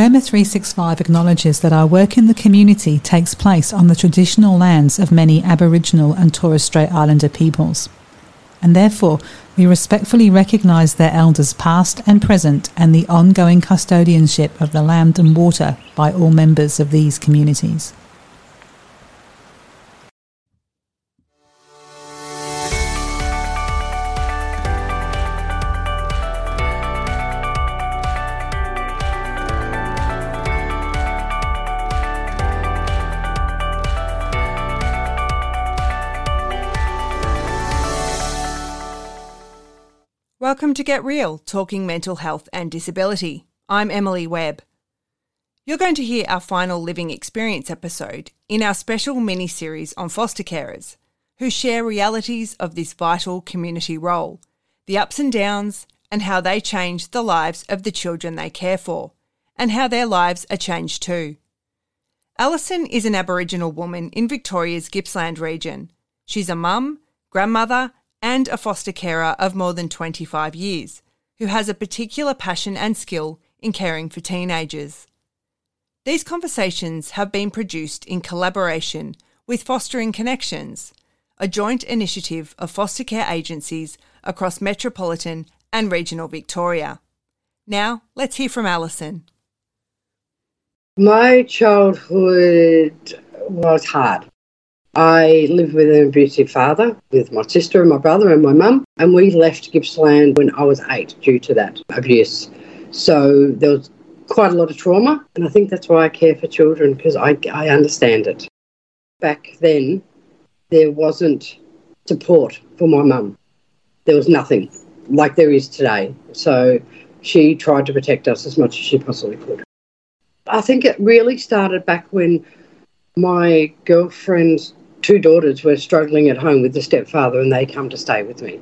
IRMA 365 acknowledges that our work in the community takes place on the traditional lands of many Aboriginal and Torres Strait Islander peoples, and therefore we respectfully recognise their elders past and present and the ongoing custodianship of the land and water by all members of these communities. Welcome to Get Real, talking mental health and disability. I'm Emily Webb. You're going to hear our final living experience episode in our special mini series on foster carers, who share realities of this vital community role, the ups and downs, and how they change the lives of the children they care for, and how their lives are changed too. Alison is an Aboriginal woman in Victoria's Gippsland region. She's a mum, grandmother, and a foster carer of more than 25 years, who has a particular passion and skill in caring for teenagers. These conversations have been produced in collaboration with Fostering Connections, a joint initiative of foster care agencies across metropolitan and regional Victoria. Now, let's hear from Alison. My childhood was hard. I lived with an abusive father, with my sister and my brother and my mum, and we left Gippsland when I was eight due to that abuse. So there was quite a lot of trauma, and I think that's why I care for children because I, I understand it. Back then, there wasn't support for my mum. There was nothing like there is today. So she tried to protect us as much as she possibly could. I think it really started back when my girlfriend's two daughters were struggling at home with the stepfather and they come to stay with me.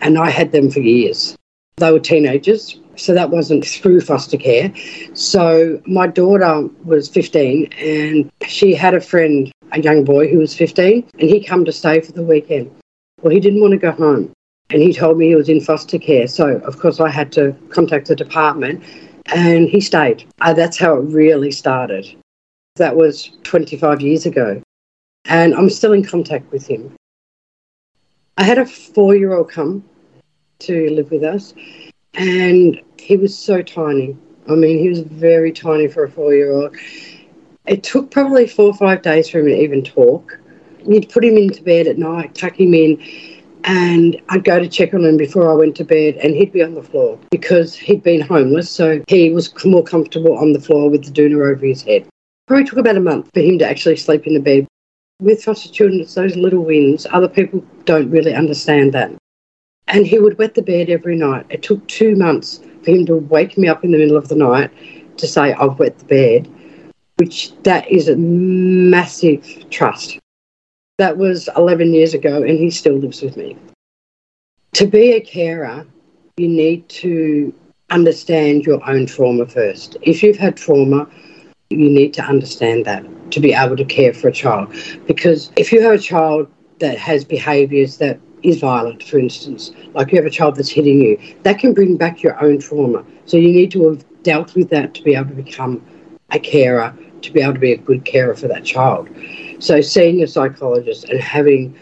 And I had them for years. They were teenagers, so that wasn't through foster care. So my daughter was 15 and she had a friend, a young boy who was 15, and he come to stay for the weekend. Well, he didn't want to go home and he told me he was in foster care. So, of course, I had to contact the department and he stayed. Uh, that's how it really started. That was 25 years ago and I'm still in contact with him. I had a four year old come to live with us, and he was so tiny. I mean, he was very tiny for a four year old. It took probably four or five days for him to even talk. You'd put him into bed at night, tuck him in, and I'd go to check on him before I went to bed, and he'd be on the floor because he'd been homeless, so he was more comfortable on the floor with the doona over his head. Probably took about a month for him to actually sleep in the bed with foster children, it's those little wins. Other people don't really understand that. And he would wet the bed every night. It took two months for him to wake me up in the middle of the night to say, I've wet the bed, which that is a massive trust. That was 11 years ago, and he still lives with me. To be a carer, you need to understand your own trauma first. If you've had trauma, you need to understand that to be able to care for a child. Because if you have a child that has behaviours that is violent, for instance, like you have a child that's hitting you, that can bring back your own trauma. So you need to have dealt with that to be able to become a carer, to be able to be a good carer for that child. So seeing a psychologist and having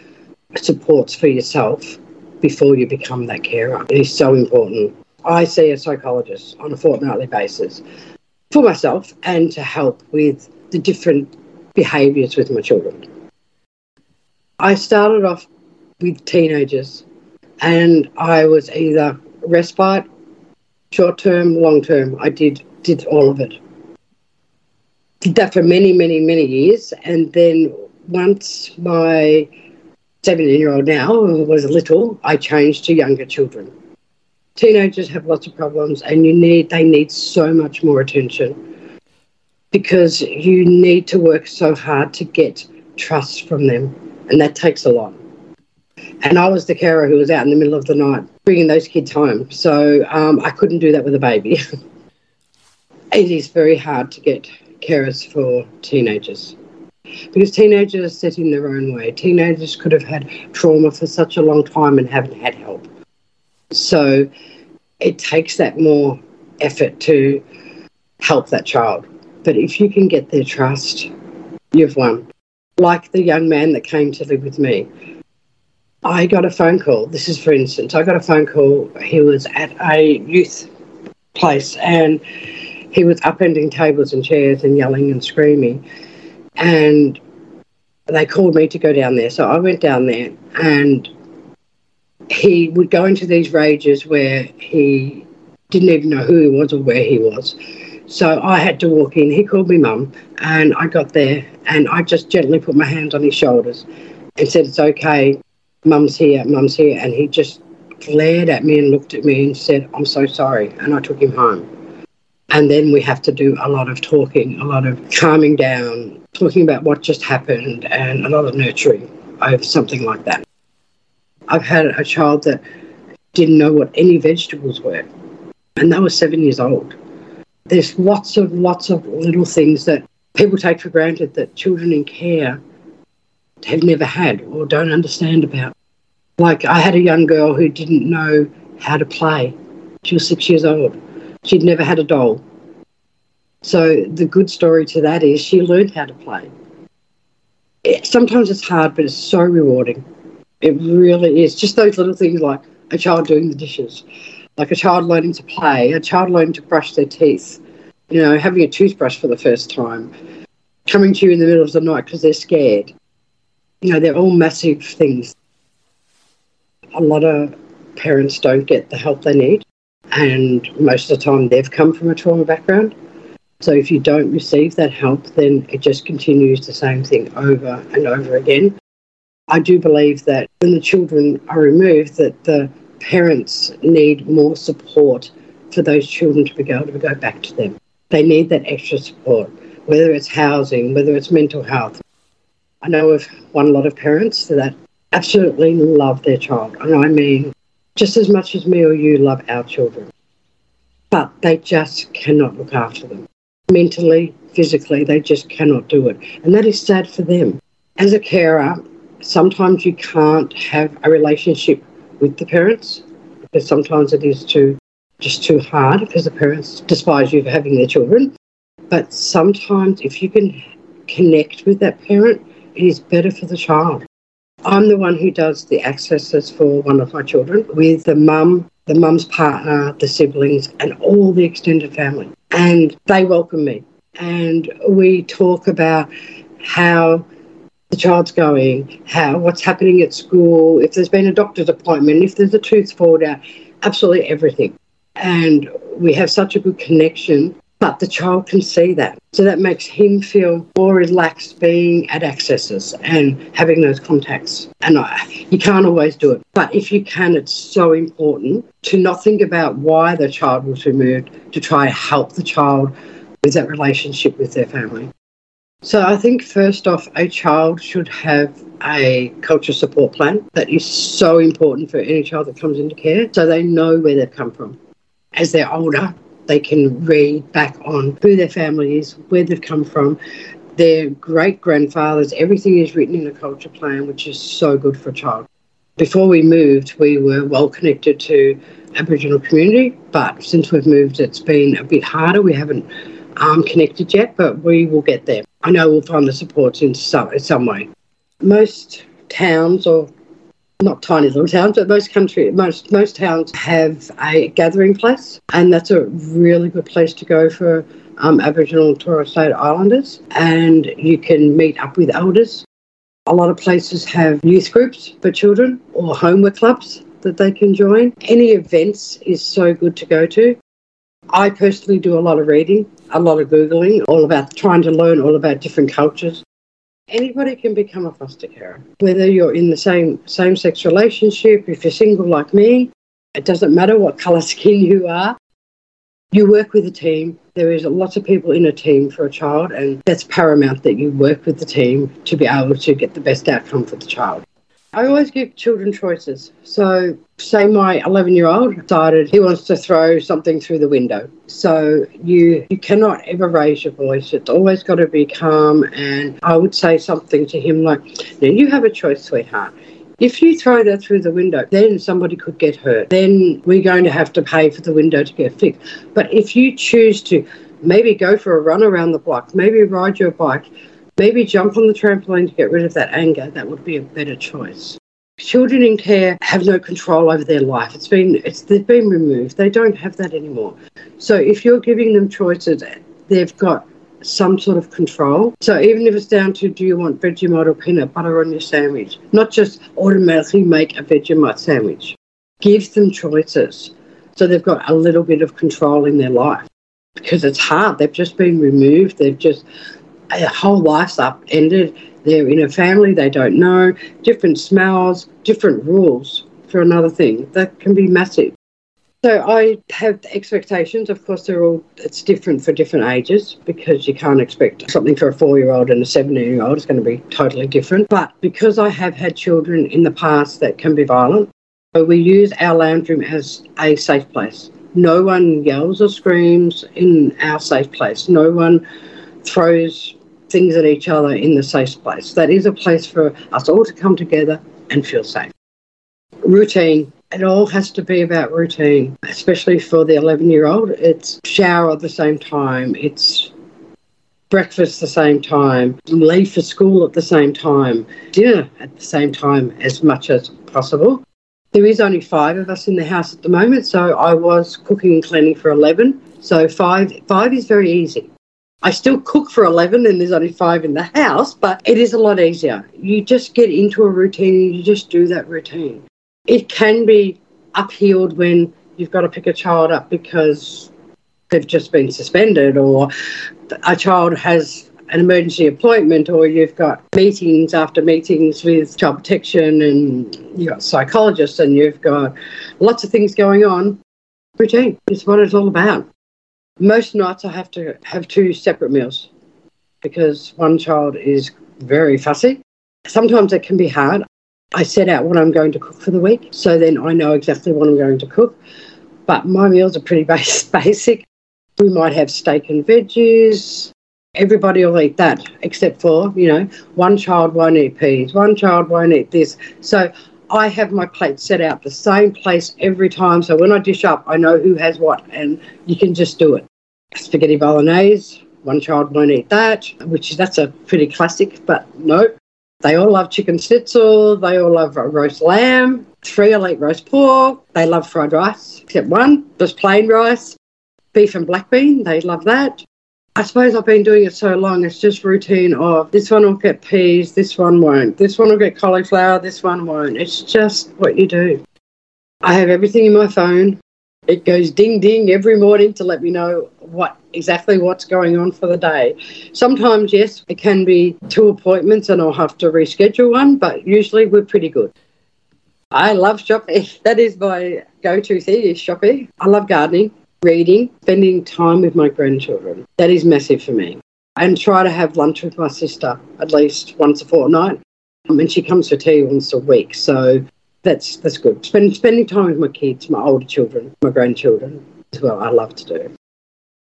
supports for yourself before you become that carer is so important. I see a psychologist on a fortnightly basis for myself and to help with the different behaviours with my children. I started off with teenagers and I was either respite, short term, long term. I did did all of it. Did that for many, many, many years. And then once my 17 year old now was little, I changed to younger children teenagers have lots of problems and you need they need so much more attention because you need to work so hard to get trust from them and that takes a lot. And i was the carer who was out in the middle of the night bringing those kids home so um, i couldn't do that with a baby. It is very hard to get carers for teenagers because teenagers are set in their own way. Teenagers could have had trauma for such a long time and haven't had help. So it takes that more effort to help that child. But if you can get their trust, you've won. Like the young man that came to live with me. I got a phone call. This is for instance, I got a phone call. He was at a youth place and he was upending tables and chairs and yelling and screaming. And they called me to go down there. So I went down there and he would go into these rages where he didn't even know who he was or where he was. So I had to walk in. He called me mum, and I got there and I just gently put my hands on his shoulders and said, It's okay, mum's here, mum's here. And he just glared at me and looked at me and said, I'm so sorry. And I took him home. And then we have to do a lot of talking, a lot of calming down, talking about what just happened, and a lot of nurturing over something like that. I've had a child that didn't know what any vegetables were, and they were seven years old. There's lots of lots of little things that people take for granted that children in care have never had or don't understand about. Like I had a young girl who didn't know how to play. She was six years old. She'd never had a doll. So the good story to that is she learned how to play. It, sometimes it's hard, but it's so rewarding. It really is. Just those little things like a child doing the dishes, like a child learning to play, a child learning to brush their teeth, you know, having a toothbrush for the first time, coming to you in the middle of the night because they're scared. You know, they're all massive things. A lot of parents don't get the help they need, and most of the time they've come from a trauma background. So if you don't receive that help, then it just continues the same thing over and over again. I do believe that when the children are removed, that the parents need more support for those children to be able to go back to them. They need that extra support, whether it's housing, whether it's mental health. I know of one lot of parents that absolutely love their child, and I mean just as much as me or you love our children, but they just cannot look after them. Mentally, physically, they just cannot do it. And that is sad for them. As a carer, sometimes you can't have a relationship with the parents because sometimes it is too just too hard because the parents despise you for having their children. But sometimes if you can connect with that parent, it is better for the child. I'm the one who does the accesses for one of my children with the mum, the mum's partner, the siblings, and all the extended family. And they welcome me. And we talk about how the child's going, how what's happening at school, if there's been a doctor's appointment, if there's a tooth fallen out, absolutely everything. And we have such a good connection, but the child can see that. So that makes him feel more relaxed being at accesses and having those contacts. And I, you can't always do it, but if you can, it's so important to not think about why the child was removed, to try to help the child with that relationship with their family. So I think first off, a child should have a culture support plan that is so important for any child that comes into care so they know where they've come from. As they're older, they can read back on who their family is, where they've come from, their great grandfathers, everything is written in a culture plan, which is so good for a child. Before we moved, we were well connected to Aboriginal community, but since we've moved, it's been a bit harder. We haven't um, connected yet, but we will get there. I know we'll find the supports in some, some way. Most towns, or not tiny little towns, but most country, most most towns have a gathering place, and that's a really good place to go for um, Aboriginal and Torres Strait Islanders. And you can meet up with elders. A lot of places have youth groups for children or homework clubs that they can join. Any events is so good to go to. I personally do a lot of reading, a lot of Googling, all about trying to learn all about different cultures. Anybody can become a foster carer, whether you're in the same same sex relationship, if you're single like me, it doesn't matter what colour skin you are. You work with a team. There is lots of people in a team for a child, and that's paramount that you work with the team to be able to get the best outcome for the child. I always give children choices. So, say my 11 year old decided he wants to throw something through the window. So, you, you cannot ever raise your voice. It's always got to be calm. And I would say something to him like, Now, you have a choice, sweetheart. If you throw that through the window, then somebody could get hurt. Then we're going to have to pay for the window to get fixed. But if you choose to maybe go for a run around the block, maybe ride your bike, maybe jump on the trampoline to get rid of that anger. That would be a better choice. Children in care have no control over their life. It's been it's they've been removed. They don't have that anymore. So if you're giving them choices, they've got some sort of control. So even if it's down to do you want Vegemite or peanut butter on your sandwich, not just automatically make a Vegemite sandwich. Give them choices so they've got a little bit of control in their life because it's hard. They've just been removed. They've just whole life's upended. They're in a family they don't know, different smells, different rules for another thing. That can be massive. So I have expectations. Of course, they're all it's different for different ages because you can't expect something for a four-year-old and a seven-year-old is going to be totally different. But because I have had children in the past that can be violent, we use our lounge room as a safe place. No one yells or screams in our safe place. No one throws things at each other in the safe place. That is a place for us all to come together and feel safe. Routine. It all has to be about routine, especially for the 11 year old. It's shower at the same time, it's breakfast at the same time, leave for school at the same time, dinner at the same time as much as possible. There is only five of us in the house at the moment, so I was cooking and cleaning for 11. So five, five is very easy. I still cook for 11 and there's only five in the house, but it is a lot easier. You just get into a routine and you just do that routine. It can be upheaved when you've got to pick a child up because they've just been suspended or a child has an emergency appointment or you've got meetings after meetings with child protection and you've got psychologists and you've got lots of things going on. Routine is what it's all about. Most nights I have to have two separate meals because one child is very fussy. Sometimes it can be hard. I set out what I'm going to cook for the week, so then I know exactly what I'm going to cook. But my meals are pretty basic. We might have steak and veggies. Everybody will eat that, except for, you know, one child won't eat peas, one child won't eat this. So I have my plate set out the same place every time. So when I dish up, I know who has what, and you can just do it. Spaghetti bolognese, one child won't eat that, which that's a pretty classic, but no. They all love chicken schnitzel. They all love roast lamb. Three will eat roast pork. They love fried rice, except one, just plain rice. Beef and black bean, they love that. I suppose I've been doing it so long, it's just routine of this one will get peas, this one won't. This one will get cauliflower, this one won't. It's just what you do. I have everything in my phone. It goes ding ding every morning to let me know what exactly what's going on for the day. Sometimes, yes, it can be two appointments and I'll have to reschedule one, but usually we're pretty good. I love shopping. That is my go to thing is shopping. I love gardening reading, spending time with my grandchildren. That is massive for me. And try to have lunch with my sister at least once a fortnight. I mean, she comes for tea once a week, so that's that's good. Spend, spending time with my kids, my older children, my grandchildren as well. I love to do.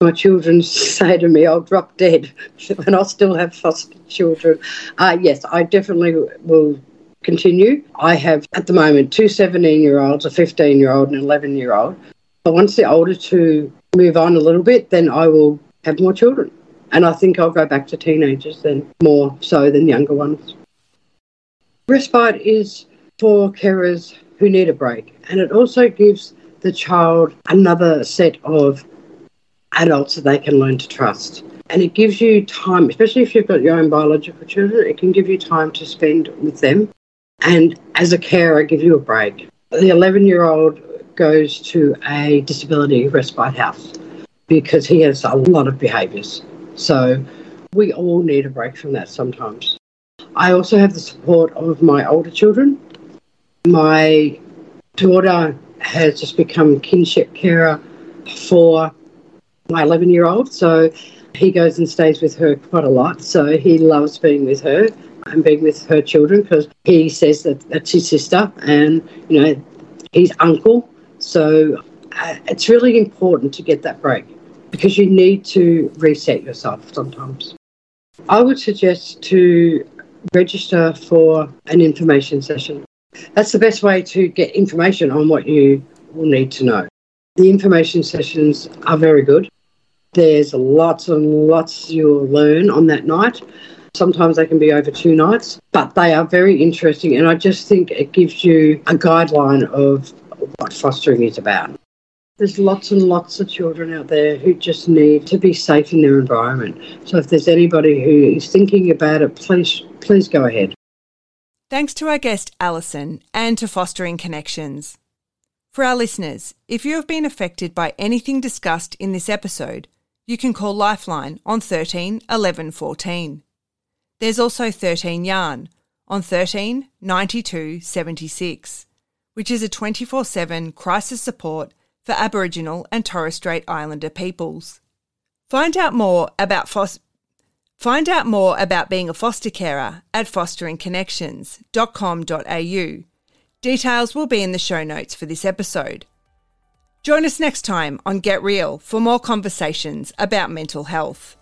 My children say to me, "I'll drop dead," and I'll still have foster children. Uh, yes, I definitely will continue. I have at the moment two 17 year olds, a 15 year old, and an 11 year old. But once they're older two move on a little bit, then I will have more children. And I think I'll go back to teenagers then more so than younger ones. Respite is for carers who need a break, and it also gives the child another set of adults that they can learn to trust. And it gives you time, especially if you've got your own biological children, it can give you time to spend with them. And as a carer, give you a break. The 11 year old goes to a disability respite house because he has a lot of behaviours. So we all need a break from that sometimes. I also have the support of my older children. My daughter has just become kinship carer for my 11 year old. So he goes and stays with her quite a lot. So he loves being with her and being with her children because he says that that's his sister and, you know, his uncle so uh, it's really important to get that break because you need to reset yourself sometimes. I would suggest to register for an information session. That's the best way to get information on what you will need to know. The information sessions are very good. There's lots and lots you'll learn on that night. Sometimes they can be over two nights, but they are very interesting. And I just think it gives you a guideline of what fostering is about. There's lots and lots of children out there who just need to be safe in their environment. So if there's anybody who is thinking about it, please please go ahead. Thanks to our guest Alison and to Fostering Connections. For our listeners, if you have been affected by anything discussed in this episode, you can call Lifeline on 13 11 14. There's also 13 Yarn on 13 92 76, which is a 24 7 crisis support for Aboriginal and Torres Strait Islander peoples. Find out more about fos- Find out more about being a foster carer at fosteringconnections.com.au. Details will be in the show notes for this episode. Join us next time on Get Real for more conversations about mental health.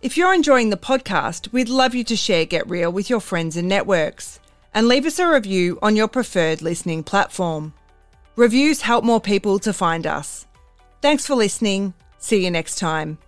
If you're enjoying the podcast, we'd love you to share Get Real with your friends and networks and leave us a review on your preferred listening platform. Reviews help more people to find us. Thanks for listening. See you next time.